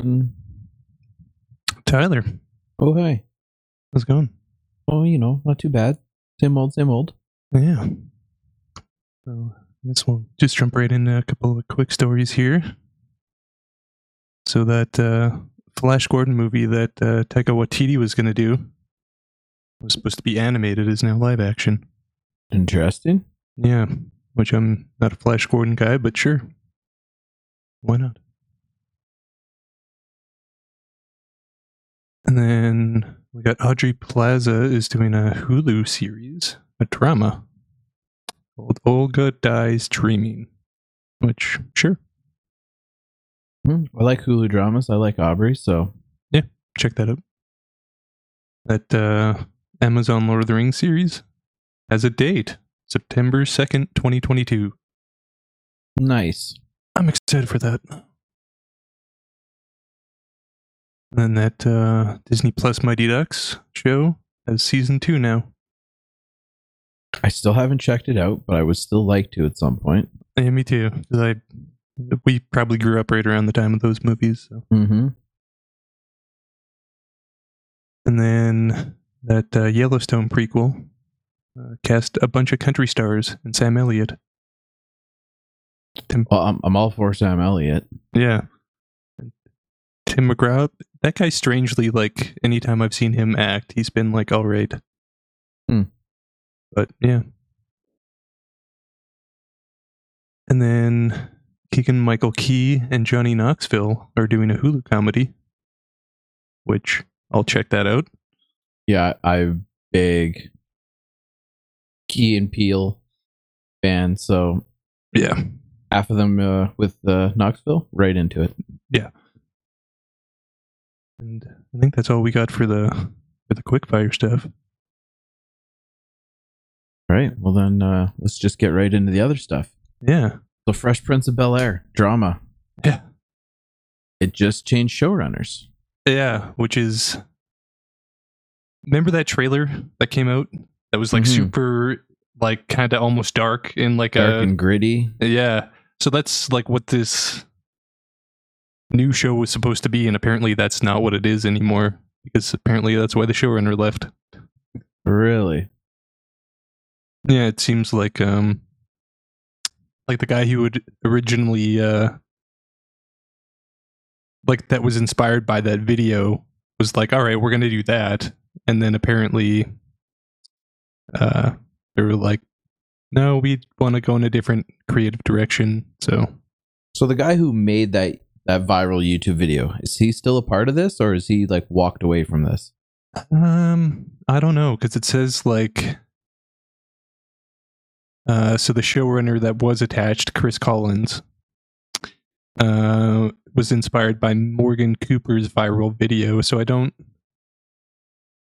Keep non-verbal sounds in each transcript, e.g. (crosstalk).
Mm. Tyler, Oh, hey. how's it going? Oh, you know, not too bad. Same old, same old. Yeah. So I guess we'll just jump right into a couple of quick stories here. So that uh, Flash Gordon movie that uh, Taika Waititi was going to do was supposed to be animated is now live action. Interesting. Yeah, which I'm not a Flash Gordon guy, but sure. Why not? And then we got Aubrey Plaza is doing a Hulu series, a drama called Olga Dies Dreaming, which, sure, Hmm, I like Hulu dramas. I like Aubrey, so Yeah, check that out. That uh, Amazon Lord of the Rings series has a date September 2nd, 2022. nice. I'm excited for that. And then that uh, Disney Plus Mighty Ducks show has season two now. I still haven't checked it out, but I would still like to at some point. Yeah, me too. I we probably grew up right around the time of those movies. So. Mm-hmm. And then that uh, Yellowstone prequel uh, cast a bunch of country stars and Sam Elliott. Tim, Well, I'm, I'm all for Sam Elliott. yeah, Tim McGraw. That guy, strangely, like anytime I've seen him act, he's been like all right. Hmm. But yeah. And then Keegan Michael Key and Johnny Knoxville are doing a Hulu comedy, which I'll check that out. Yeah, I'm big Key and Peele fan, so Yeah. half of them uh, with uh, Knoxville, right into it. And I think that's all we got for the for the quickfire stuff. All right, well then uh, let's just get right into the other stuff. Yeah. The Fresh Prince of Bel Air drama. Yeah. It just changed showrunners. Yeah, which is Remember that trailer that came out that was like Mhm. super like kind of almost dark in like Dark a and gritty. Yeah. So that's like what this new show was supposed to be and apparently that's not what it is anymore because apparently that's why the showrunner left. Really? Yeah, it seems like um like the guy who would originally uh like that was inspired by that video was like, all right, we're gonna do that. And then apparently uh they were like, No, we wanna go in a different creative direction. So So the guy who made that that viral YouTube video, is he still a part of this or is he like walked away from this? Um, I don't know because it says like, uh, so the showrunner that was attached, Chris Collins, uh, was inspired by Morgan Cooper's viral video. So I don't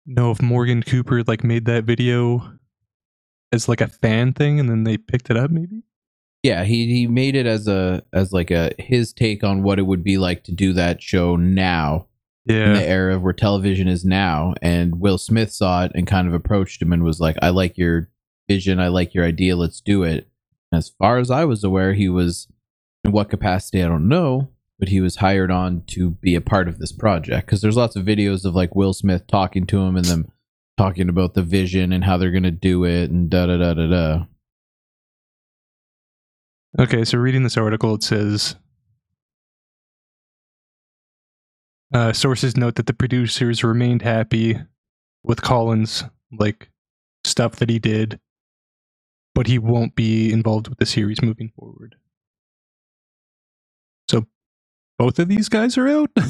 know if Morgan Cooper like made that video as like a fan thing and then they picked it up, maybe. Yeah, he he made it as a as like a his take on what it would be like to do that show now in the era where television is now. And Will Smith saw it and kind of approached him and was like, "I like your vision. I like your idea. Let's do it." As far as I was aware, he was in what capacity I don't know, but he was hired on to be a part of this project because there's lots of videos of like Will Smith talking to him and them talking about the vision and how they're gonna do it and da da da da da. Okay, so reading this article, it says uh, sources note that the producers remained happy with Collins' like stuff that he did, but he won't be involved with the series moving forward. So both of these guys are out. (laughs)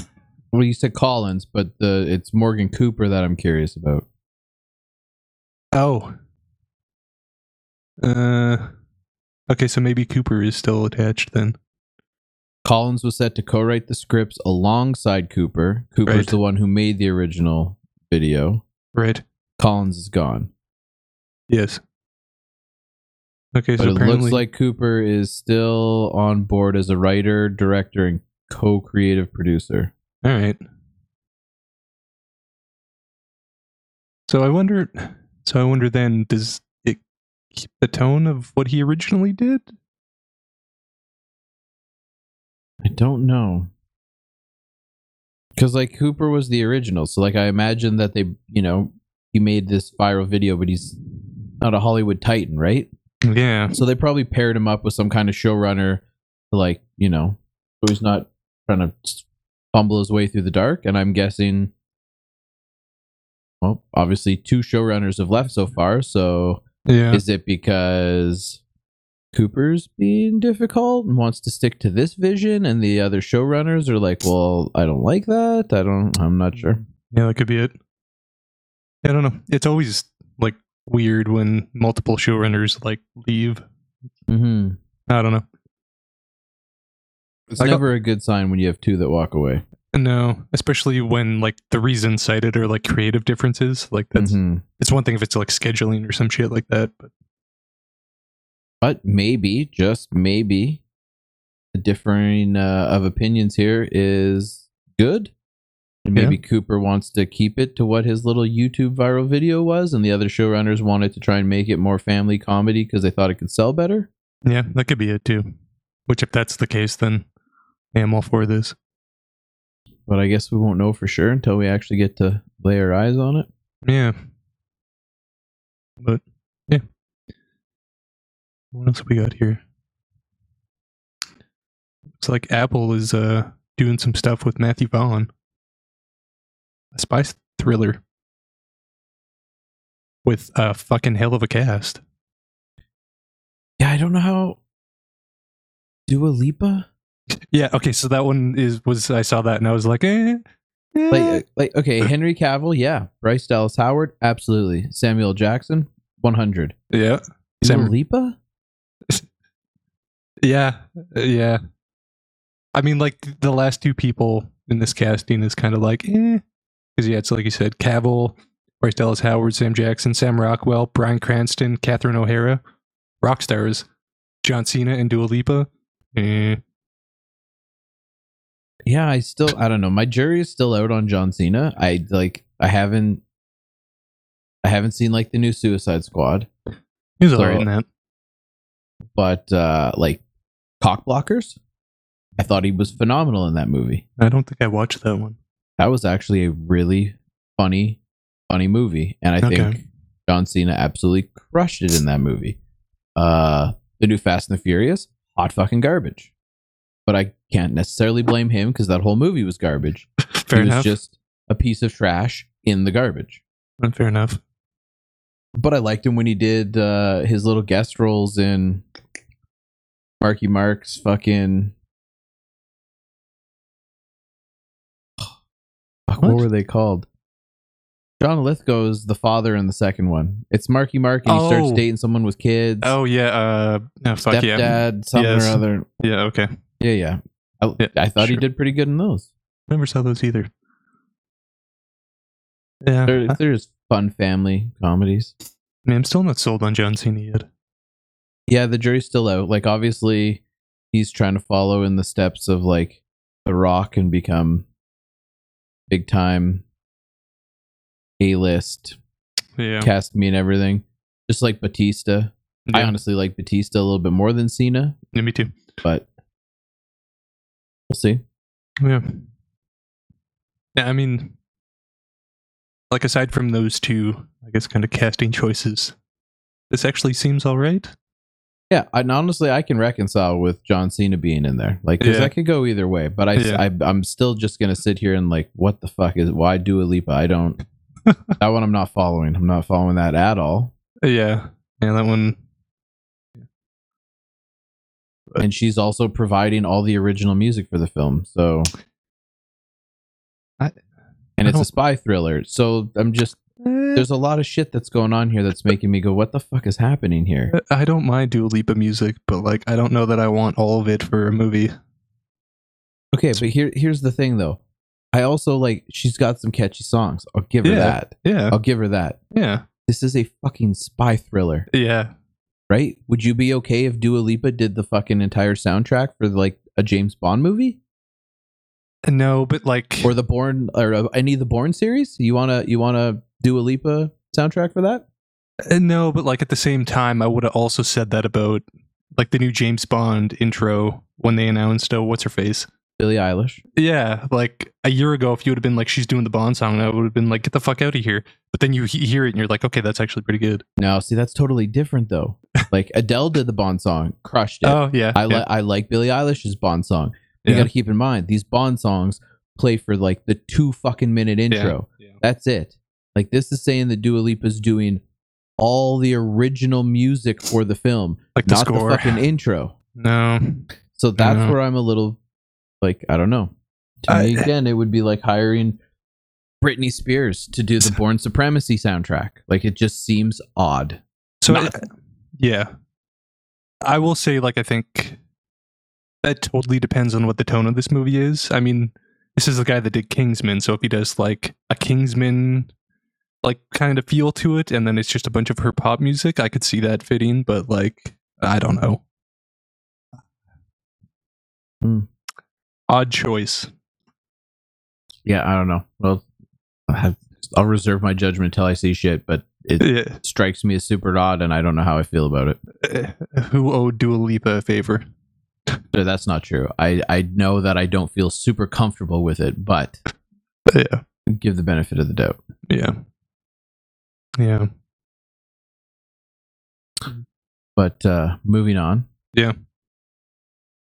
Well, you said Collins, but the it's Morgan Cooper that I'm curious about. oh. Uh. Okay, so maybe Cooper is still attached then. Collins was set to co-write the scripts alongside Cooper. Cooper's Right. the one who made the original video. Right. Collins is gone. Yes. Okay, But so it looks like Cooper is still on board as a writer, director, and co-creative producer. All right. So I wonder. So I wonder then, does keep the tone of what he originally did? I don't know. Because like Cooper was the original, so like I imagine that they, you know, he made this viral video, but he's not a Hollywood titan, right? Yeah. So they probably paired him up with some kind of showrunner, to like you know, so he's not trying to fumble his way through the dark. And I'm guessing, well, obviously two showrunners have left so far. So Yeah. is it because Cooper's being difficult and wants to stick to this vision, and the other showrunners are like, "Well, I don't like that. I don't. I'm not sure." Yeah, that could be it. I don't know. It's always like weird when multiple showrunners like leave. Mm-hmm. I don't know. It's I got- never a good sign when you have two that walk away. No, especially when like the reasons cited are like creative differences. Like that's Mhm. it's one thing if it's like scheduling or some shit like that, but But maybe, just maybe, the differing uh, of opinions here is good. And Yeah. maybe Cooper wants to keep it to what his little YouTube viral video was, and the other showrunners wanted to try and make it more family comedy because they thought it could sell better. yeah, that could be it too. Which if that's the case, then I'm all for this. But I guess we won't know for sure until we actually get to lay our eyes on it. Yeah. But yeah. What else we got here? Looks like Apple is uh doing some stuff with Matthew Vaughn. A spy thriller. With a fucking hell of a cast. Yeah, I don't know how. Dua Lipa? Yeah, okay, so that one is was I saw that and I was like, eh, eh. Like, like okay, Henry Cavill, yeah. Bryce Dallas Howard, absolutely. Samuel Jackson, 100. yeah. Dua Sam- Lipa? (laughs) Yeah, uh, yeah. I mean, like the last two people in this casting is kind of like, eh, because yeah, it's like you said, Cavill, Bryce Dallas Howard, Sam Jackson, Sam Rockwell, Bryan Cranston, Catherine O'Hara, rock stars, John Cena and Dua Lipa. Eh. Yeah, I still I don't know. My jury is still out on John Cena. I like I haven't I haven't seen like the new Suicide Squad, He was So- alright in that. but uh like Cock Blockers, I thought he was phenomenal in that movie. I don't think I watched that one. That was actually a really funny funny movie and I Okay. think John Cena absolutely crushed it in that movie. Uh the new Fast and the Furious, hot fucking garbage. But I can't necessarily blame him because that whole movie was garbage. (laughs) Fair he was enough. just a piece of trash in the garbage. Uh, Fair enough. But I liked him when he did uh, his little guest roles in Marky Mark's fucking. (sighs) What? What? were they called? John Lithgow's the father in the second one. It's Marky Mark and he starts Oh. dating someone with kids. Oh yeah. Uh. No, fuck stepdad, yeah. something Yes. or other. Yeah. Okay. Yeah, yeah. I, Yeah, I thought he did pretty good in those. Never saw those either. Yeah. There, I, there's fun family comedies. I mean, I'm still not sold on John Cena yet. Yeah, the jury's still out. Like, obviously, he's trying to follow in the steps of like The Rock and become big time A list Yeah. cast me and everything. Just like Bautista. I honestly like Bautista a little bit more than Cena, Yeah, me too. but we'll see. Yeah. Yeah, I mean, like aside from those two, I guess kind of casting choices, this actually seems all right. Yeah, and honestly, I can reconcile with John Cena being in there. Like, because Yeah. that could go either way. But I, Yeah. I, I'm still just gonna sit here and like, what the fuck is why Dua Lipa? I don't. (laughs) that one I'm not following. I'm not following that at all. Yeah. Yeah, that one. (laughs) And she's also providing all the original music for the film. So, I- and I it's a spy thriller. So I'm just eh. there's a lot of shit that's going on here that's making me go, "What the fuck is happening here?" I don't mind Dua Lipa music, but like, I don't know that I want all of it for a movie. Okay, but here here's the thing though. I also like she's got some catchy songs. I'll give her Yeah. that. Yeah. I'll give her that. Yeah. This is a fucking spy thriller, Yeah. Right? Would you be okay if Dua Lipa did the fucking entire soundtrack for like a James Bond movie No, but like, or the Bourne or uh, any of the Bourne series? You wanna you wanna Dua Lipa soundtrack for that? Uh, no, but like at the same time, I would have also said that about like the new James Bond intro when they announced, oh, what's her face? Billie Eilish. Yeah, like a year ago, if you would have been like, she's doing the Bond song, I would have been like, get the fuck out of here. But then you he- hear it and you're like, okay, that's actually pretty good. Now, see, that's totally different though. Like Adele did the Bond song, crushed it. Oh yeah, I yeah. like I like Billie Eilish's Bond song. You Yeah. got to keep in mind these Bond songs play for like the two fucking minute intro. Yeah. That's it. Like this is saying that Dua Lipa's doing all the original music for the film, like the not score. the fucking intro. (laughs) no, So that's know. where I'm a little like I don't know. To I- me, (laughs) again, it would be like hiring Britney Spears to do the Bourne Supremacy soundtrack. Like it just seems odd. So Not- I- yeah, I will say like I think that totally depends on what the tone of this movie is. I mean, this is the guy that did Kingsman, so if he does like a Kingsman like kind of feel to it, and then it's just a bunch of her pop music, I could see that fitting. But like, I don't know. Hmm. Odd choice. Yeah, I don't know. Well, I have, I'll reserve my judgment until I see shit, but it Yeah. strikes me as super odd, and I don't know how I feel about it. Uh, (laughs) Who owed Dua Lipa a favor? (laughs) So that's not true. I I know that I don't feel super comfortable with it, but Yeah. give the benefit of the doubt. Yeah. Yeah. But uh moving on. Yeah.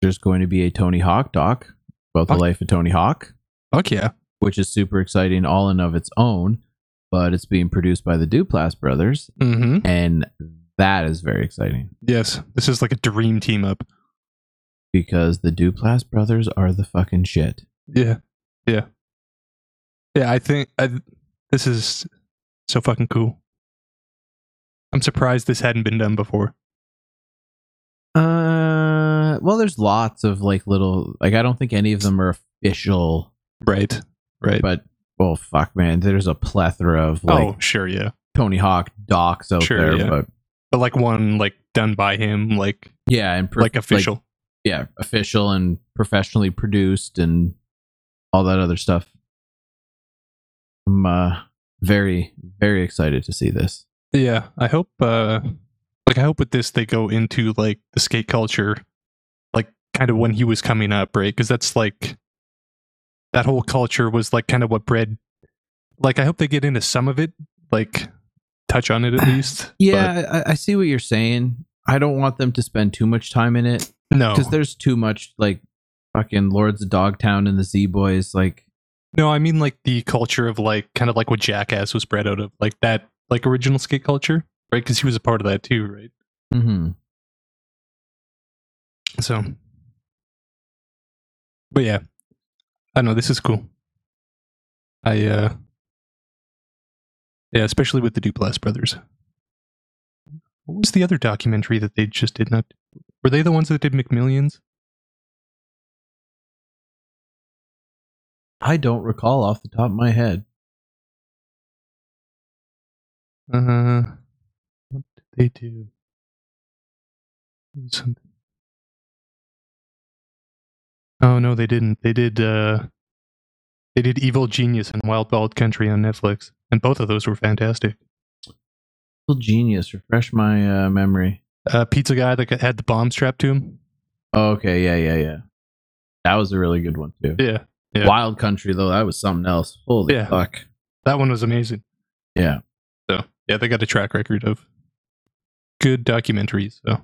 There's going to be a Tony Hawk doc about the life of Tony Hawk, Fuck yeah. which is super exciting all in of its own, but it's being produced by the Duplass brothers, Mm-hmm. and that is very exciting Yes. This is like a dream team up. because the Duplass brothers are the fucking shit. Yeah. Yeah. Yeah, I think I, this is so fucking cool. I'm surprised this hadn't been done before. Uh well there's lots of like little like I don't think any of them are official, Right. Right. but well fuck man, there's a plethora of like oh, sure, yeah. Tony Hawk docs out Sure, there, yeah. but But like one like done by him, like yeah, and like official. yeah, official and professionally produced and all that other stuff. I'm uh, very, very excited to see this. Yeah, I hope uh like I hope with this they go into like the skate culture like kind of when he was coming up, right? Cuz that's like that whole culture was like kind of what bred like I hope they get into some of it, like touch on it at (clears throat) least. Yeah, I, I see what you're saying. I don't want them to spend too much time in it no. because there's too much like fucking Lords of Dogtown and the Z Boys. Like, No, I mean like the culture of like kind of like what Jackass was bred out of, like that like original skate culture, right? Cuz he was a part of that too, right? hmm So, but yeah, I know. This is cool. I uh, yeah, especially with the Duplass brothers. What was the other documentary that they just did not? Were they the ones that did McMillions? I don't recall off the top of my head. Uh, what did they do? Something. Oh no, they didn't. They did. uh They did Evil Genius and Wild Wild Country on Netflix, and both of those were fantastic. Little genius, refresh my uh, memory. Uh, pizza guy that had the bomb strapped to him. Oh, okay, yeah, yeah, yeah. That was a really good one too. Yeah, yeah. Wild Country though, that was something else. Holy Yeah. fuck! that one was amazing. Yeah. So yeah, they got a track record of good documentaries. So,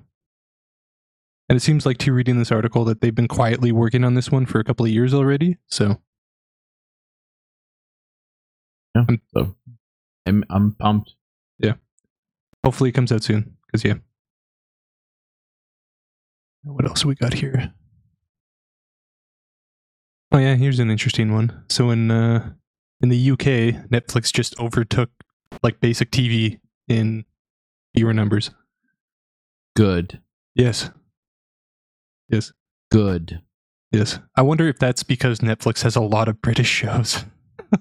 and it seems like to reading this article that they've been quietly working on this one for a couple of years already. So Yeah. So I'm I'm pumped. Yeah, hopefully it comes out soon. Because yeah. What else we got here? Oh yeah, here's an interesting one. So in uh, in the UK, Netflix just overtook like basic TV in viewer numbers. Good. Yes. Yes. Good. Yes. I wonder if that's because Netflix has a lot of British shows. (laughs)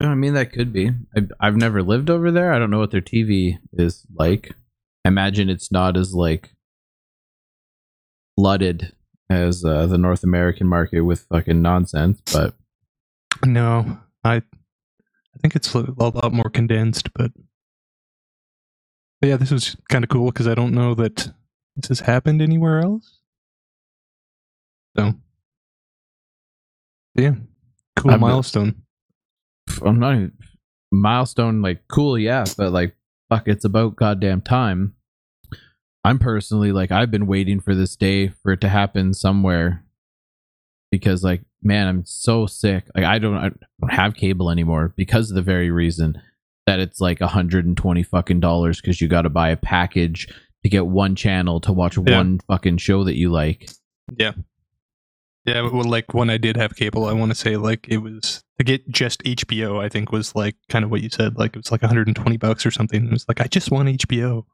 I mean, that could be. I, I've never lived over there. I don't know what their TV is like. I imagine it's not as like flooded as uh, the North American market with fucking nonsense. But No, I I think it's a lot more condensed, but, but yeah, this was kind of cool because I don't know that this has happened anywhere else. So, yeah, cool I'm- milestone. I'm not even milestone like cool, yeah, but like fuck, it's about goddamn time. I'm personally like I've been waiting for this day for it to happen somewhere because like man, I'm so sick. Like I don't I don't have cable anymore because of the very reason that it's like 120 fucking dollars because you got to buy a package to get one channel to watch Yeah. one fucking show that you like. Yeah. Yeah, well, like when I did have cable, I want to say like it was to get just HBO. I think was like kind of what you said. Like it was like 120 bucks or something. It was like I just want HBO.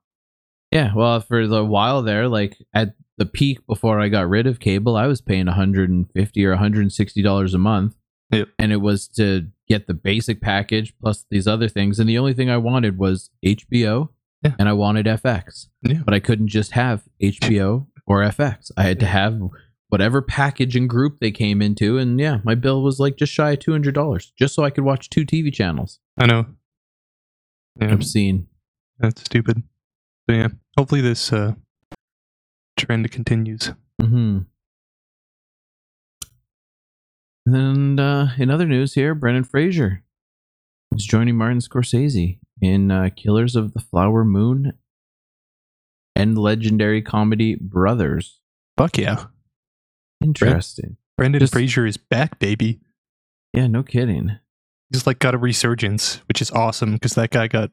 Yeah, well, for the while there, like at the peak before I got rid of cable, I was paying 150 or 160 dollars a month. Yep. And it was to get the basic package plus these other things, and the only thing I wanted was HBO, Yeah. and I wanted FX, Yeah. but I couldn't just have HBO or FX. I had to have whatever package and group they came into, and yeah, my bill was like just shy of 200 dollars, just so I could watch two TV channels. I know. Yeah, Obscene. that's stupid. But yeah, hopefully this uh, trend continues. hmm And uh, in other news here, Brendan Fraser is joining Martin Scorsese in uh, Killers of the Flower Moon and legendary comedy Brothers. Fuck yeah, Interesting. Brendan Just- Fraser is back, baby. Yeah, no kidding. He's like got a resurgence, which is awesome because that guy got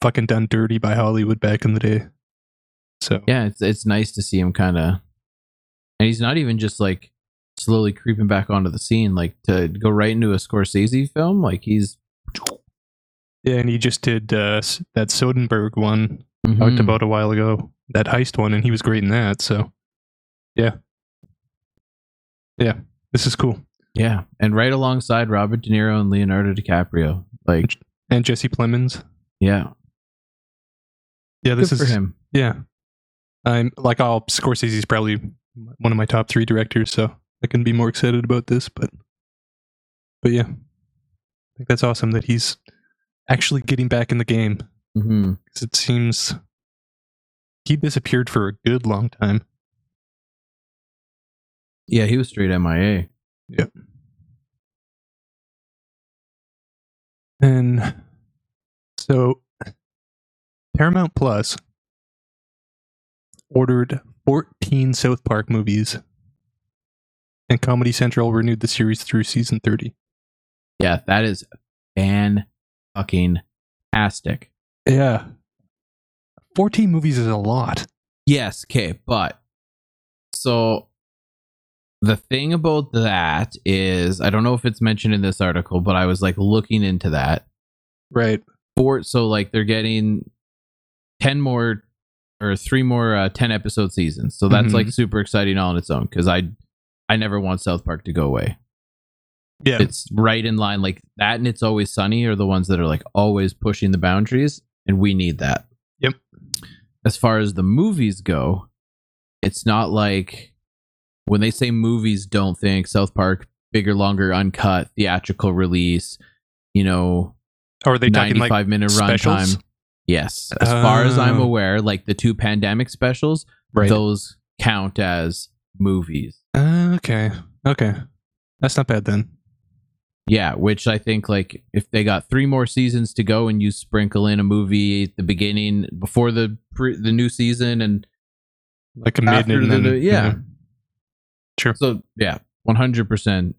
fucking done dirty by Hollywood back in the day. So Yeah, it's it's nice to see him kind of, and he's not even just like slowly creeping back onto the scene. Like to go right into a Scorsese film, like he's yeah, and he just did uh, that Soderbergh one talked Mhm. about a while ago, that heist one, and he was great in that. So, yeah, yeah, this is cool. Yeah, and right alongside Robert De Niro and Leonardo DiCaprio. Like, And Jesse Plemons, yeah, yeah, this good is for him. yeah. I'm like, all Scorsese's probably one of my top three directors, so I can be more excited about this. But, but yeah, I think that's awesome that he's actually getting back in the game hmm because it seems he disappeared for a good long time. Yeah, he was straight MIA. Yep. And so Paramount Plus ordered 14 South Park movies, and Comedy Central renewed the series through season 30. Yeah, that is fan fucking tastic. Yeah. 14 movies is a lot. Yes, okay, but so the thing about that is I don't know if it's mentioned in this article, but I was like looking into that. Right. For so like they're getting 10 more or three more uh, 10 episode seasons. So that's Mhm. like super exciting all on its own cuz I I never want South Park to go away. Yeah. it's right in line like that and it's always sunny are the ones that are like always pushing the boundaries and we need that Yep. as far as the movies go it's not like when they say movies don't think south park bigger longer uncut theatrical release you know or are they talking 95 like minute runtime yes as far as i'm Oh. aware like the two pandemic specials right? those count as movies Uh, okay. Okay. That's not bad then. Yeah, which I think like if they got three more seasons to go and you sprinkle in a movie at the beginning before the pre- the new season and Like a mid and the- then the- yeah. Sure. so yeah, one hundred percent.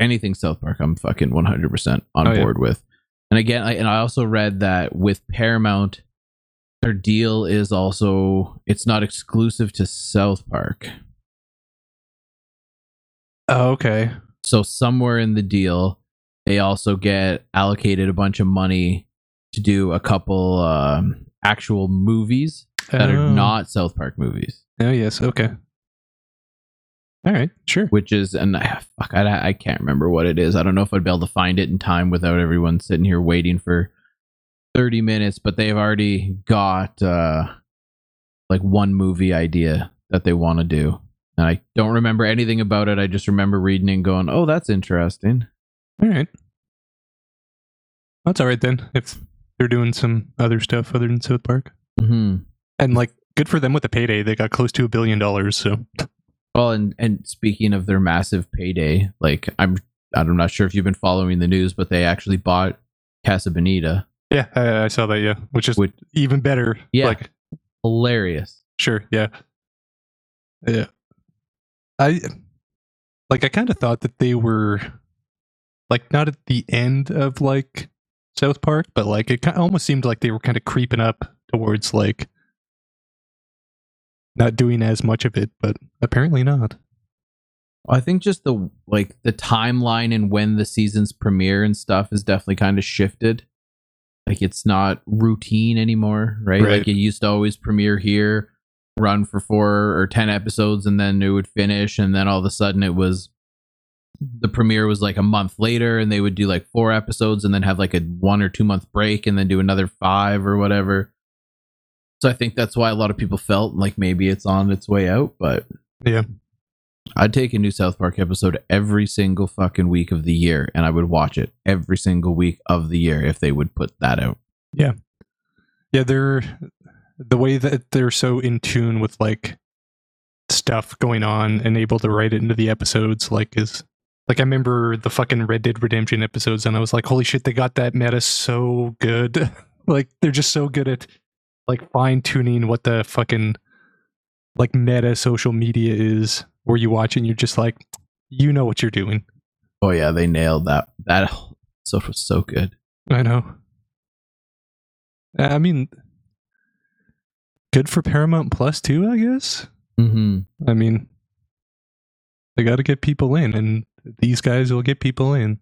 Anything South Park, I'm fucking one hundred percent on Oh, yeah. board with. And again, I, and I also read that with Paramount, their deal is also it's not exclusive to South Park. Oh, okay. So somewhere in the deal, they also get allocated a bunch of money to do a couple um, actual movies that are Oh. not South Park movies, Oh, yes. Okay. All right. Sure. which is and ah, fuck, I, I can't remember what it is. I don't know if I'd be able to find it in time without everyone sitting here waiting for thirty minutes. But they've already got uh, like one movie idea that they want to do. And I don't remember anything about it. I just remember reading and going, "Oh, that's interesting." All right. That's all right then. If they're doing some other stuff other than South Park, hmm and like, good for them with the payday. They got close to a billion dollars. So Well, Well, and and speaking of their massive payday, like I'm I'm not sure if you've been following the news, but they actually bought Casa Bonita. Yeah, I, I saw that. Yeah, which is Which- even better. Yeah. like Hilarious. sure, yeah, yeah. I like. I kind of thought that they were like not at the end of like South Park, but like it kind almost seemed like they were kind of creeping up towards like not doing as much of it, but apparently not. I think just the like the timeline and when the seasons premiere and stuff is definitely kind of shifted. Like it's not routine anymore, right? Right. Like it used to always premiere here, run for four or ten episodes, and then it would finish, and then all of a sudden it was the premiere was like a month later, and they would do like four episodes, and then have like a one or two month break, and then do another five or whatever. So I think that's why a lot of people felt like maybe it's on its way out, but Yeah. I'd take a new South Park episode every single fucking week of the year, and I would watch it every single week of the year if they would put that out. Yeah, Yeah they're the way that they're so in tune with like stuff going on and able to write it into the episodes like is like I remember the fucking Red Dead Redemption episodes and I was like, holy shit, they got that meta so good. (laughs) like they're just so good at like fine tuning what the fucking like meta social media is where you watch and you're just like, you know what you're doing. Oh yeah, they nailed that. That (laughs) episode was so good. I know. I mean, good for Paramount Plus too, I guess. Mm-hmm. I mean, they got to get people in, and these guys will get people in.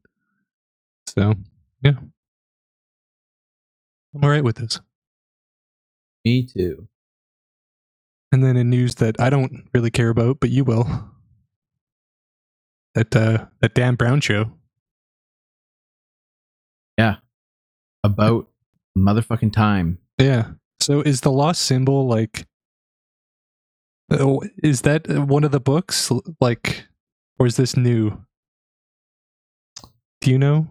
So, yeah, I'm all right with this. Me too. And then in news that I don't really care about, but you will, that uh, that Dan Brown show. Yeah, about motherfucking time. Yeah. So is the lost symbol like? Oh, is that one of the books? Like, or is this new? Do you know?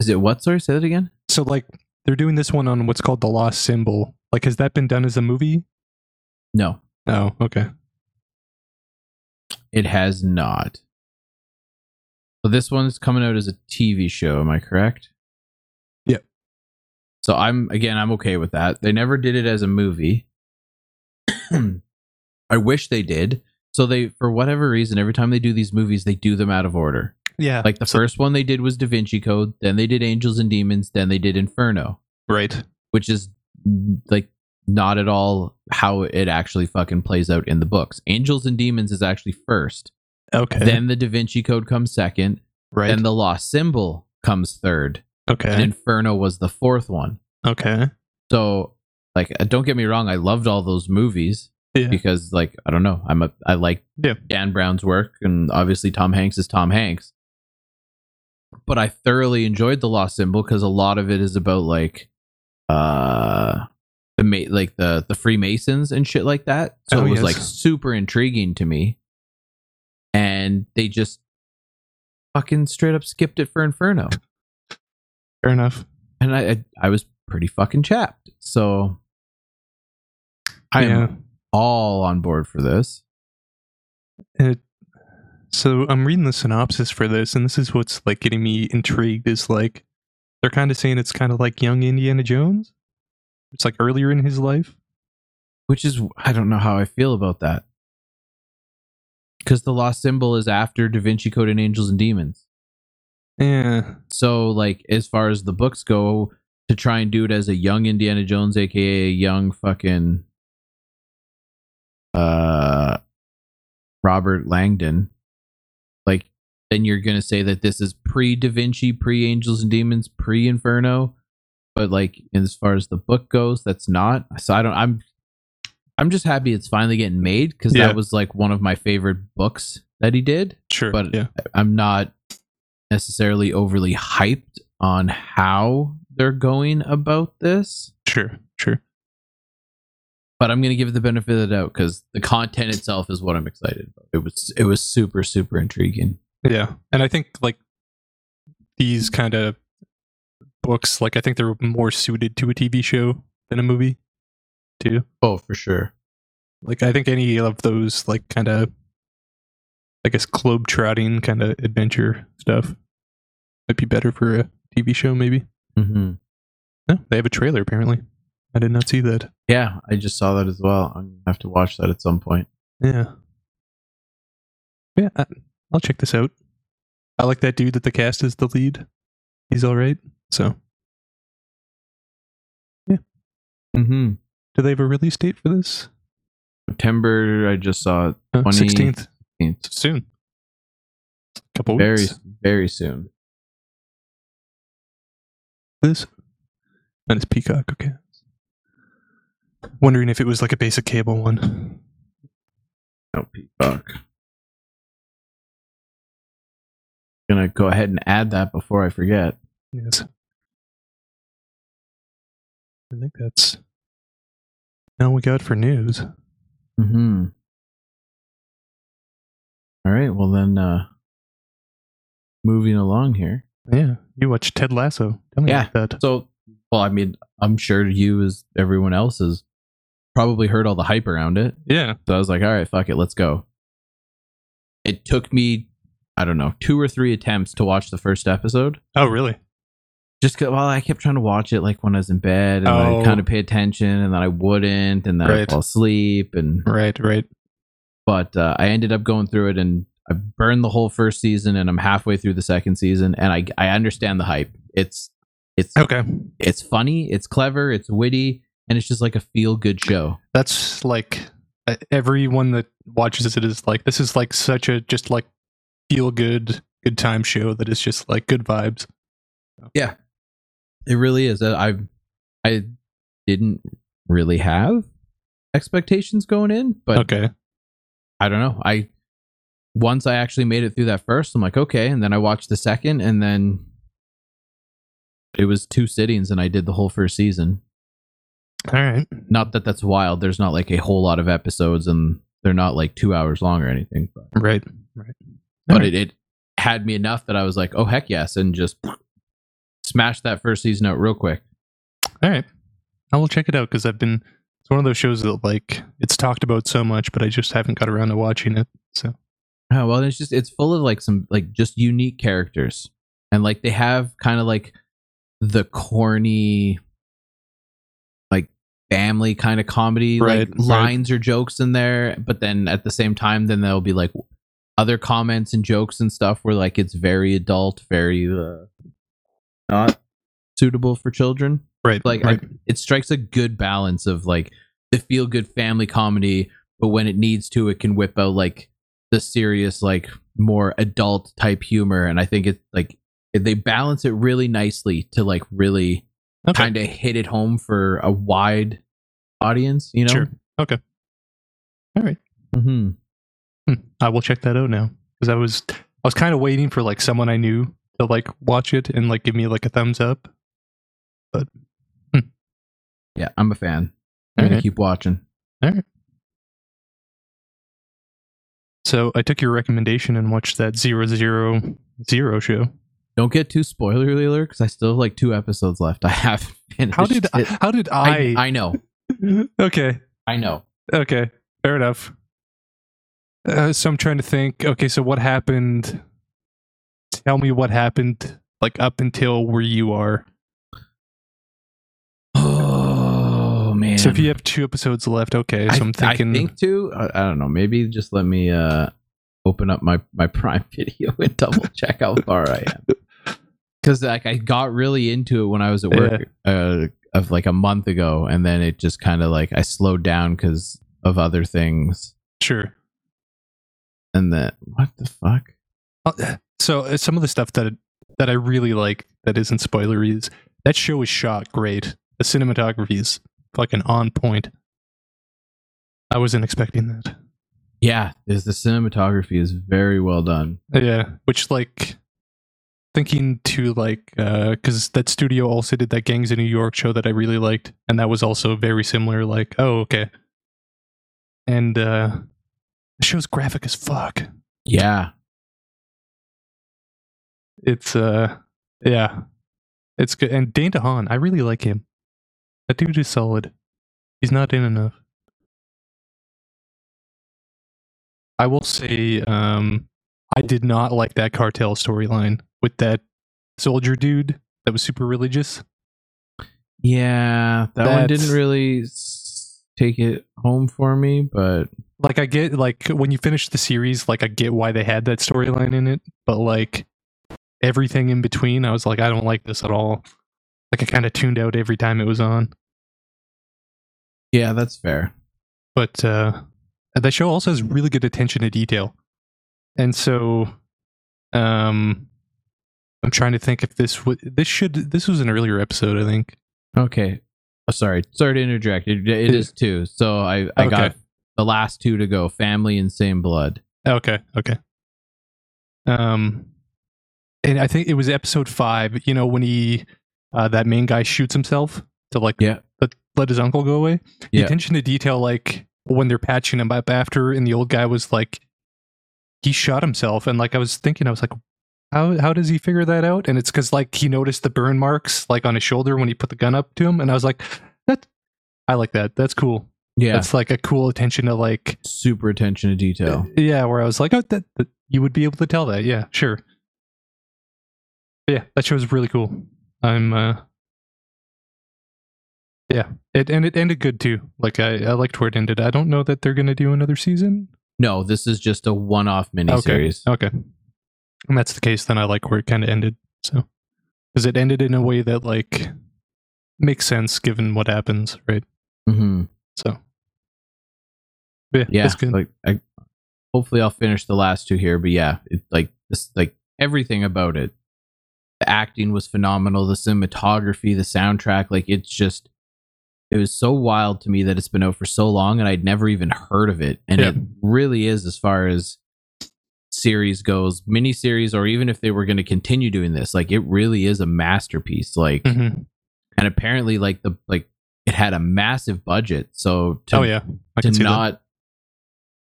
Is it what? Sorry, say that again. So like they're doing this one on what's called the lost symbol. Like, has that been done as a movie? No, Oh, okay. it has not. So this one's coming out as a TV show. Am I correct? Yep. So I'm again. I'm okay with that. They never did it as a movie. (clears throat) I wish they did. So they, for whatever reason, every time they do these movies, they do them out of order. Yeah. Like the so- first one they did was Da Vinci Code, then they did Angels and Demons, then they did Inferno, right. which is like not at all how it actually fucking plays out in the books. Angels and Demons is actually first, Okay. then the Da Vinci Code comes second, right. then the Lost Symbol comes third, and okay. Inferno was the fourth one. okay. So, like, uh, don't get me wrong, I loved all those movies Yeah. because, like, I don't know, I'm a I like Yeah. Dan Brown's work, and obviously Tom Hanks is Tom Hanks. But I thoroughly enjoyed the Lost Symbol because a lot of it is about like, uh, the ma- like the the Freemasons and shit like that. So Oh, it was yes. like super intriguing to me, and they just fucking straight up skipped it for Inferno, Fair enough. and I I, I was pretty fucking chapped. So I am yeah. all on board for this. It, so I'm reading the synopsis for this, and this is what's like getting me intrigued. Is like they're kind of saying it's kind of like young Indiana Jones. It's like earlier in his life. which is I don't know how I feel about that. Because the lost symbol is after Da Vinci Code and Angels and Demons. Yeah. So, like, as far as the books go, to try and do it as a young Indiana Jones, aka a young fucking uh Robert Langdon, like, then you're gonna say that this is pre Da Vinci, pre Angels and Demons, pre Inferno. But like, as far as the book goes, that's not. So I don't. I'm I'm just happy it's finally getting made because Yeah. that was like one of my favorite books that he did. Sure. But yeah. I'm not necessarily overly hyped on how they're going about this. Sure. Sure. But I'm gonna give it the benefit of the doubt because the content itself is what I'm excited about. It was it was super super intriguing. Yeah. And I think like these kind of books, like I think they're more suited to a TV show than a movie, too. Oh, for sure. Like I think any of those like kind of I guess globe trotting kind of adventure stuff. Might be better for a TV show, maybe. Mm-hmm. No, they have a trailer apparently. I did not see that. Yeah, I just saw that as well. I'm gonna have to watch that at some point. Yeah. Yeah, I, I'll check this out. I like that dude that the cast is the lead. He's all right. So, Yeah. Mm-hmm. do they have a release date for this? September. I just saw it. Uh, 20 16th. Soon. A Couple Very, weeks. very soon. This. And it's Peacock. Okay. Wondering if it was like a basic cable one. No Peacock. Gonna go ahead and add that before I forget. Yes. I think that's all we got for news. Mm-hmm. All right. Well then, uh moving along here. Yeah. You watched Ted Lasso. Tell me Yeah. about that. So, well, I mean, I'm sure you, as everyone else, has probably heard all the hype around it. Yeah. So I was like, all right, fuck it, let's go. It took me, I don't know, two or three attempts to watch the first episode. Oh, really? Just 'cause- well, I kept trying to watch it like when I was in bed, and Oh. I kind of pay attention, and then I wouldn't, and then I Right. fall asleep, and Right, right. But uh, I ended up going through it, and I burned the whole first season, and I'm halfway through the second season, and I I understand the hype. It's it's Okay. it's funny, it's clever, it's witty, and it's just like a feel good show. That's like everyone that watches it is like, this is like such a just like feel good, good time show that is just like good vibes. Yeah. It really is. Uh, I I didn't really have expectations going in, but okay. I don't know. I once I actually made it through that first, I'm like, okay, and then I watched the second, and then it was two sittings, and I did the whole first season. All right. Not that that's wild. There's not like a whole lot of episodes, and they're not like two hours long or anything. But, Right. Right. but Alright. it, it had me enough that I was like, oh heck yes, and just smashed that first season out real quick. All right. I will check it out because I've been. It's one of those shows that like it's talked about so much, but I just haven't got around to watching it. So Oh well, it's just it's full of like some like just unique characters, and like they have kind of like the corny, like family kind of comedy Right, like right. lines or jokes in there, but then at the same time, then there'll be like other comments and jokes and stuff where like it's very adult, very uh, not suitable for children. Right, Like right. I, it strikes a good balance of like the feel good family comedy, but when it needs to, it can whip out like the serious, like more adult type humor. And I think it's like they balance it really nicely to like really okay. kind of hit it home for a wide audience. You know, Sure. Okay. All right. hmm Hmm. I will check that out now because I was I was kind of waiting for like someone I knew to like watch it and like give me like a thumbs up. Yeah, I'm a fan. I'm gonna Alright. keep watching. All right. So I took your recommendation and watched that zero zero zero show. Don't get too spoilerly alert because I still have like two episodes left. I haven't (laughs) finished. How did I, it. how did I, I? I know. (laughs) okay, I know. okay, fair enough. Uh, so I'm trying to think. Okay, so what happened? Tell me what happened, like up until where you are. Man. So if you have two episodes left, okay. So I, I'm thinking. I think too. I, I don't know. Maybe just let me uh open up my my (laughs) Prime Video and double check how far I am. (laughs) Because like I got really into it when I was at work uh of like a month ago, and then it just kind of like I slowed down because of other things, sure. and then what the fuck? Uh, So uh, some of the stuff that that I really like that isn't spoilery is that show is shot great. The cinematography is fucking on point. I wasn't expecting that. Yeah, is the cinematography is very well done. Yeah, which like thinking to like because that studio also did that Gangs of New York show that I really liked, and that was also very similar. Like, oh okay, and uh the show's graphic as fuck. Yeah, It's uh yeah, it's good. And Dane DeHaan, I really like him. That dude is solid. He's not in enough. I will say, um, I did not like that cartel storyline with that soldier dude that was super religious. Yeah, that one didn't really take it home for me, but Like I get like when you finish the series, like I get why they had that storyline in it, but like everything in between, I was like, I don't like this at all. Like I kind of tuned out every time it was on. yeah, that's fair. But uh that show also has really good attention to detail. And so um I'm trying to think if this would this should this was an earlier episode, I think. Okay. Oh, sorry. Sorry to interject. It, it is two. So I, I got the last two to go family and same blood. Okay, okay. Um, and I think it was episode five. You know when he, uh, that main guy shoots himself to like Yeah. let, let his uncle go away. The Yeah. attention to detail, like when they're patching him up after, and the old guy was like, he shot himself, and like I was thinking, I was like, how how does he figure that out? And it's because like he noticed the burn marks like on his shoulder when he put the gun up to him, and I was like, that, I like that. That's cool. Yeah. That's like a cool attention to like Super attention to detail. yeah, where I was like, oh, that, that you would be able to tell that. Yeah, sure. Yeah, that show was really cool. I'm, uh, yeah, it and it ended good too. Like I, I liked where it ended. I don't know that they're gonna do another season. No, this is just a one off miniseries. Okay, okay, and that's the case. Then I like where it kind of ended. So, because it ended in a way that like makes sense given what happens, right? hmm So, yeah, Yeah. Like I hopefully I'll finish the last two here, but yeah, it like this like everything about it. The acting was phenomenal, the cinematography, the soundtrack, like it's just it was so wild to me that it's been out for so long and I'd never even heard of it. And it really is as far as series goes, miniseries, or even if they were going to continue doing this, like it really is a masterpiece. Like Mhm. and apparently like the like it had a massive budget. So to Oh yeah, I to that. not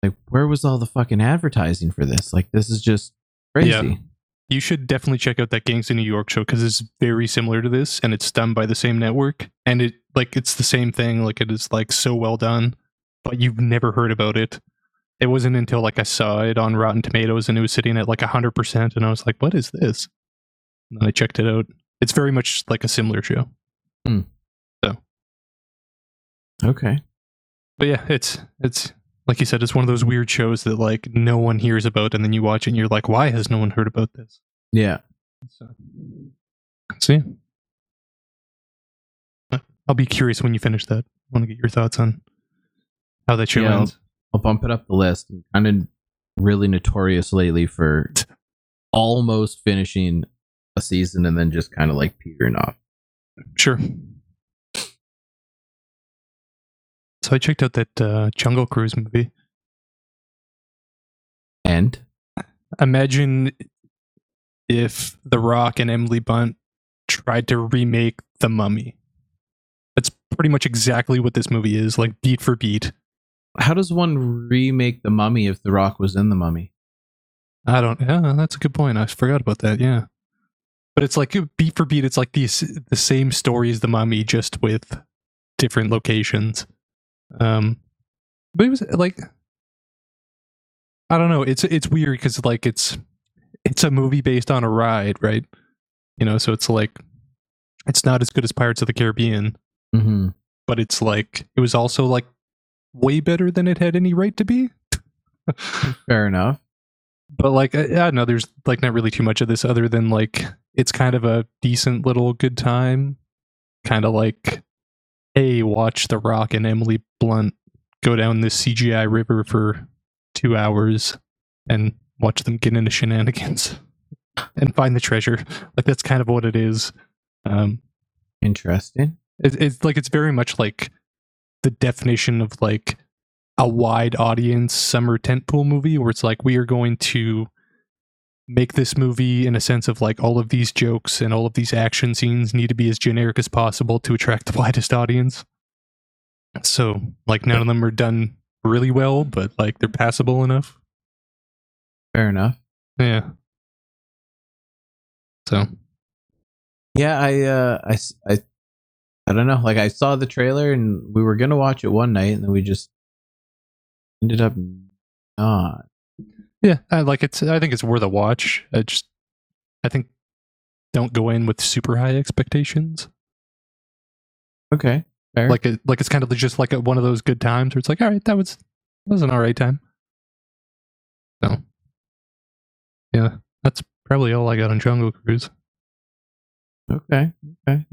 like where was all the fucking advertising for this? Like this is just crazy. Yeah. You should definitely check out that Gangs of New York show because it's very similar to this, and it's done by the same network, and it like it's the same thing. Like it is like so well done, but you've never heard about it. It wasn't until like I saw it on Rotten Tomatoes and it was sitting at like hundred percent, and I was like, "What is this?" And then I checked it out. It's very much like a similar show, hmm. So Okay. but yeah, it's it's like you said, it's one of those weird shows that like no one hears about, and then you watch it and you're like, "Why has no one heard about this?" Yeah. So, see, I'll be curious when you finish that. I want to get your thoughts on how that show Yeah, ends. I'll bump it up the list. I'm kind of really notorious lately for almost finishing a season and then just kind of like petering off. Sure. So I checked out that uh, Jungle Cruise movie. And Imagine if The Rock and Emily Blunt tried to remake The Mummy. That's pretty much exactly what this movie is, like beat for beat. how does one remake the mummy if the rock was in the mummy? I don't. Yeah, that's a good point. I forgot about that. Yeah, but it's like beat for beat. It's like the the same story as the Mummy, just with different locations. Um, but it was like I don't know. It's it's weird because like it's it's a movie based on a ride, right? You know, so it's like it's not as good as Pirates of the Caribbean, Mm-hmm. but it's like it was also like way better than it had any right to be. (laughs) Fair enough. but like I, I don't know there's like not really too much of this other than like it's kind of a decent little good time kind of like hey watch the rock and emily blunt go down this cgi river for two hours and watch them get into shenanigans (laughs) and find the treasure like that's kind of what it is um Interesting. it, it's like it's very much like the definition of like a wide audience summer tentpole movie where it's like we are going to make this movie in a sense of like all of these jokes and all of these action scenes need to be as generic as possible to attract the (laughs) widest audience so like none of them are done really well but like they're passable enough Fair enough. yeah so Yeah, I, uh, i i don't know. Like, I saw the trailer and we were gonna watch it one night, and then we just ended up not. Yeah, I like it's. I think it's worth a watch. I just, I think, don't go in with super high expectations. Okay. Fair. Like it, like it's kind of just like a, one of those good times where it's like, all right, that was that was an all right time. So, yeah, that's probably all I got on Jungle Cruise. okay. Okay.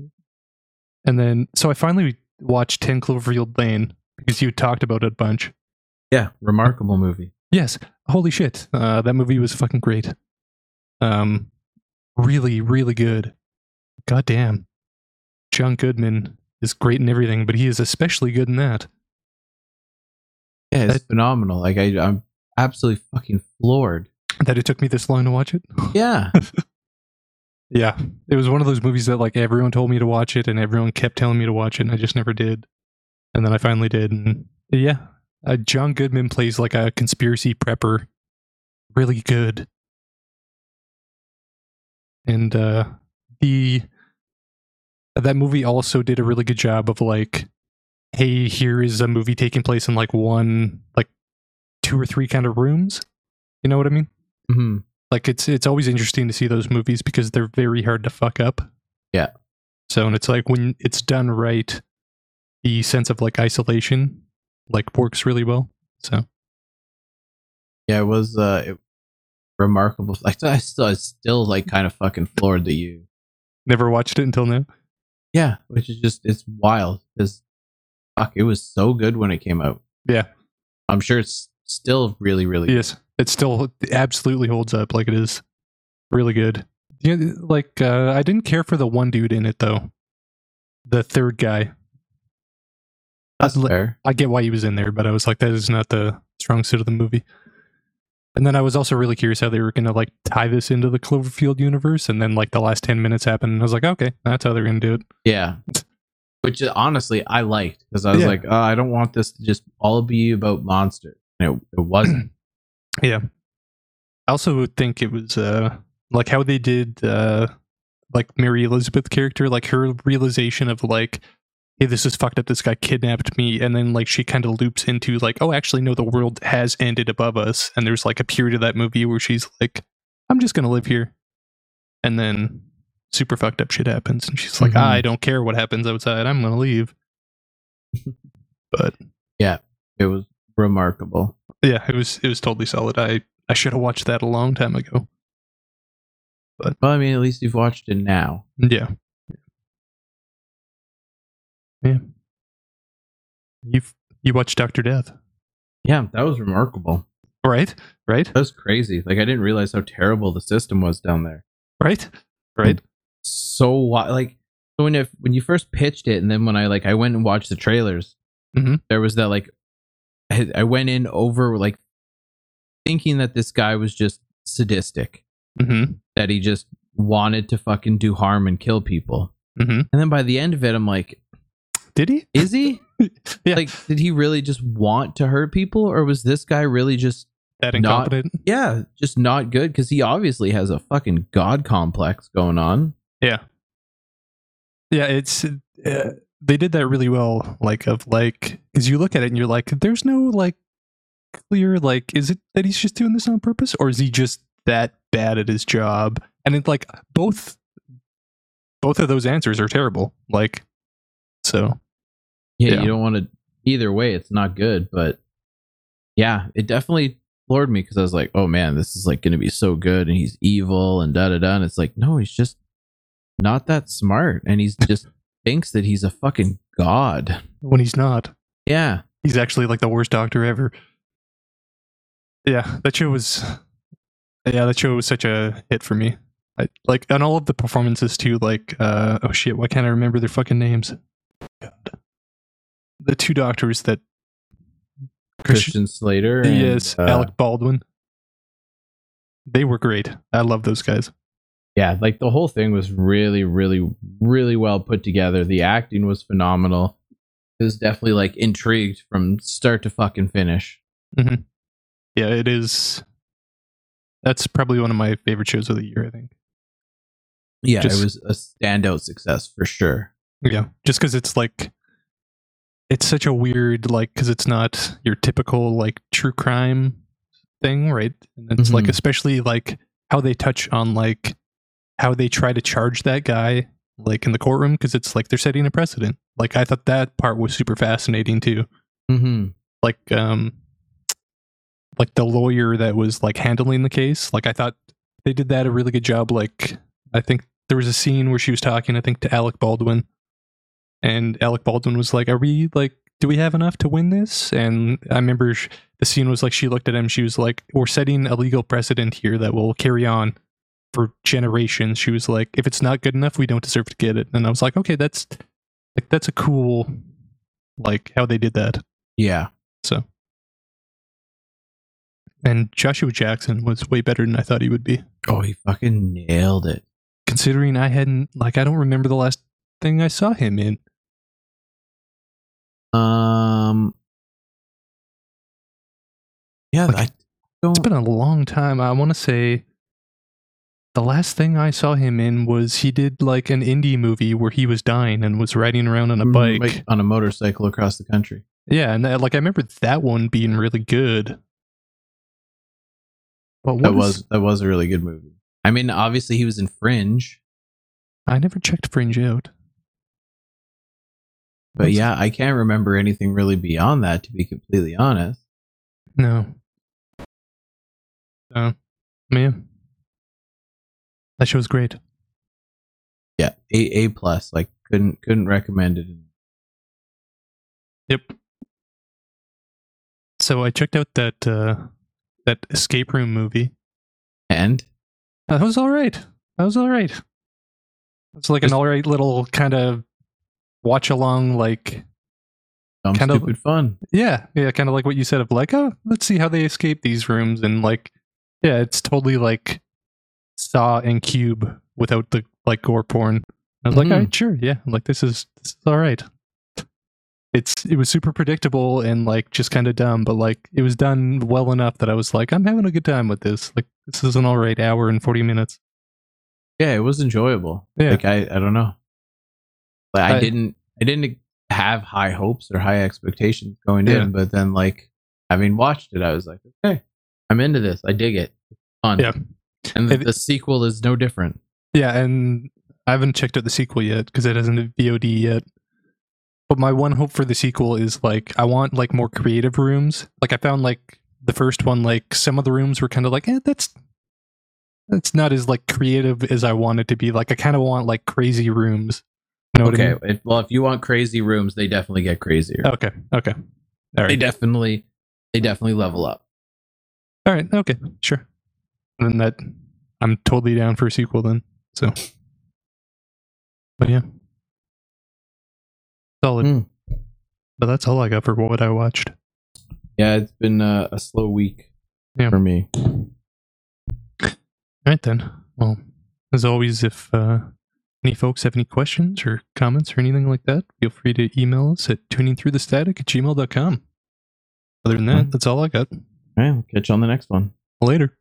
And then, so I finally watched Ten Cloverfield Lane because you talked about it a bunch. Yeah. Remarkable movie. Yes, holy shit, uh, that movie was fucking great. Um, really, really good. God damn, John Goodman is great in everything, but he is especially good in that. Yeah, it's That- phenomenal. Like I, I'm absolutely fucking floored. That it took me this long to watch it. Yeah. (laughs) Yeah, it was one of those movies that like everyone told me to watch it, and everyone kept telling me to watch it, and I just never did. And then I finally did, and yeah, uh, John Goodman plays like a conspiracy prepper, really good. And uh the that movie also did a really good job of like, hey, here is a movie taking place in like one, like two or three kind of rooms. You know what I mean? hmm like it's it's always interesting to see those movies because they're very hard to fuck up. Yeah. So and it's like when it's done right, the sense of like isolation like works really well. So Yeah, it was uh it, remarkable. (laughs) Like I still, I still like kind of fucking floored that you. never watched it until now. Yeah, which is just it's wild because fuck, it was so good when it came out. Yeah. I'm sure it's still really, really. Yes, it still absolutely holds up. Like it is really good. Yeah, like uh, I didn't care for the one dude in it though. The third guy. That's Li- fair. I get why he was in there, but I was like, that is not the strong suit of the movie. And then I was also really curious how they were gonna like tie this into the Cloverfield universe. And then like the last ten minutes happened, and I was like, okay, that's how they're gonna do it. Yeah. Which uh, honestly I liked because I was Yeah. like, oh, I don't want this to just all be about monsters. And it, it wasn't. (clears throat) Yeah. I also think it was uh like how they did uh like Mary Elizabeth character, like her realization of like, hey, this is fucked up, this guy kidnapped me, and then like she kind of loops into like, oh actually no, the world has ended above us. And there's like a period of that movie where she's like, I'm just gonna live here. And then super fucked up shit happens and she's like, Mhm. I don't care what happens outside, I'm gonna leave. but yeah, it was remarkable. yeah, it was it was totally solid. I I should have watched that a long time ago. But well, I mean, at least you've watched it now. Yeah. Yeah. You've you watched Doctor Death. Yeah, that was remarkable. Right? Right? That was crazy. Like I didn't realize how terrible the system was down there. Right? Right? So like so when if when you first pitched it, and then when I like I went and watched the trailers, Mhm. there was that like I, I went in over like thinking that this guy was just sadistic, Mm-hmm. that he just wanted to fucking do harm and kill people. Mm-hmm. And then by the end of it, I'm like, Did he? is he? (laughs) Yeah. Like, did he really just want to hurt people, or was this guy really just That Not- incompetent? yeah, just not good? Because he obviously has a fucking god complex going on. Yeah. Yeah, it's uh, they did that really well. Like of like because you look at it and you're like, there's no like clear like, is it that he's just doing this on purpose, or is he just that bad at his job? And it's like both both of those answers are terrible. Like so Yeah, Yeah. you don't want to. Either way, it's not good. But yeah, it definitely floored me because I was like, oh man, this is like going to be so good, and he's evil and da da da. And it's like, no, he's just not that smart, and he's just (laughs) thinks that he's a fucking god. when he's not, Yeah, he's actually like the worst doctor ever. Yeah, that show was yeah, that show was such a hit for me. I, like and all of the performances too. Like uh oh shit, why can't I remember their fucking names? God. The two doctors that Christian, Christian Slater. And, yes, uh, Alec Baldwin. They were great. I love those guys. yeah, like the whole thing was really, really, really well put together. The acting was phenomenal. It was definitely like intrigued from start to fucking finish. Yeah, it is. That's probably one of my favorite shows of the year. I think. Yeah, Just- it was a standout success for sure. Yeah, just because it's like, it's such a weird like because it's not your typical like true crime thing, right? And it's like Mhm. especially like how they touch on like how they try to charge that guy like in the courtroom because it's like they're setting a precedent. Like I thought that part was super fascinating too. Mm-hmm. Like um like the lawyer that was like handling the case. Like I thought they did that a really good job. Like I think there was a scene where she was talking, I think, to Alec Baldwin. And Alec Baldwin was like, Are we like do we have enough to win this? And I remember sh- the scene was like she looked at him, she was like, We're setting a legal precedent here that will carry on for generations. She was like, If it's not good enough, we don't deserve to get it. And I was like, Okay, that's like that's a cool like how they did that. Yeah. So and Joshua Jackson was way better than I thought he would be. Oh, he fucking nailed it. Considering I hadn't like I don't remember the last thing I saw him in. Um. Yeah, Like, I It's don't. been a long time. I want to say the last thing I saw him in was he did like an indie movie where he was dying and was riding around on a bike. like, on a motorcycle across the country. Yeah, and that, like I remember that one being really good. But what That is- was that was a really good movie. I mean, obviously he was in Fringe, I never checked Fringe out. But yeah, I can't remember anything really beyond that. To be completely honest. No. No. Man. That show's great. Yeah, a a plus. Like couldn't couldn't recommend it. Yep. So I checked out that uh that escape room movie. And That was all right. That was all right. It's like an all right little kind of watch along, like dumb Kind of- fun. yeah, yeah, kind of like what you said of like, oh, let's see how they escape these rooms, and like, yeah, it's totally like Saw and Cube without the like gore porn. I was like, Mhm. all right, sure, yeah, like this is this is all right. It's it was super predictable and like just kind of dumb, but like it was done well enough that I was like, I'm having a good time with this. Like this is an all right hour and forty minutes. Yeah, it was enjoyable. Yeah. Like I I don't know. Like I, I- didn't I didn't have high hopes or high expectations going Yeah. in, but then like having watched it, I was like, okay, I'm into this. I dig it. It's fun. Yeah. And the, the sequel is no different. Yeah, and I haven't checked out the sequel yet because it hasn't hit VOD yet. But my one hope for the sequel is like I want like more creative rooms. Like I found like the first one, like some of the rooms were kind of like, eh, that's that's not as like creative as I want it to be. Like I kind of want like crazy rooms. Know okay. I mean? If, well, if you want crazy rooms, they definitely get crazier. Okay. Okay. All They definitely they definitely level up. All right. Okay. Sure. And then that I'm totally down for a sequel then. So, but yeah, solid. Hmm. But that's all I got for what I watched. Yeah, it's been uh, a slow week Yeah. for me. All right then. Well, as always, if uh, any folks have any questions or comments or anything like that, feel free to email us at tuningthroughthestatic at gmail.com. Other than that, that's all I got. All right, we'll catch you on the next one. Later.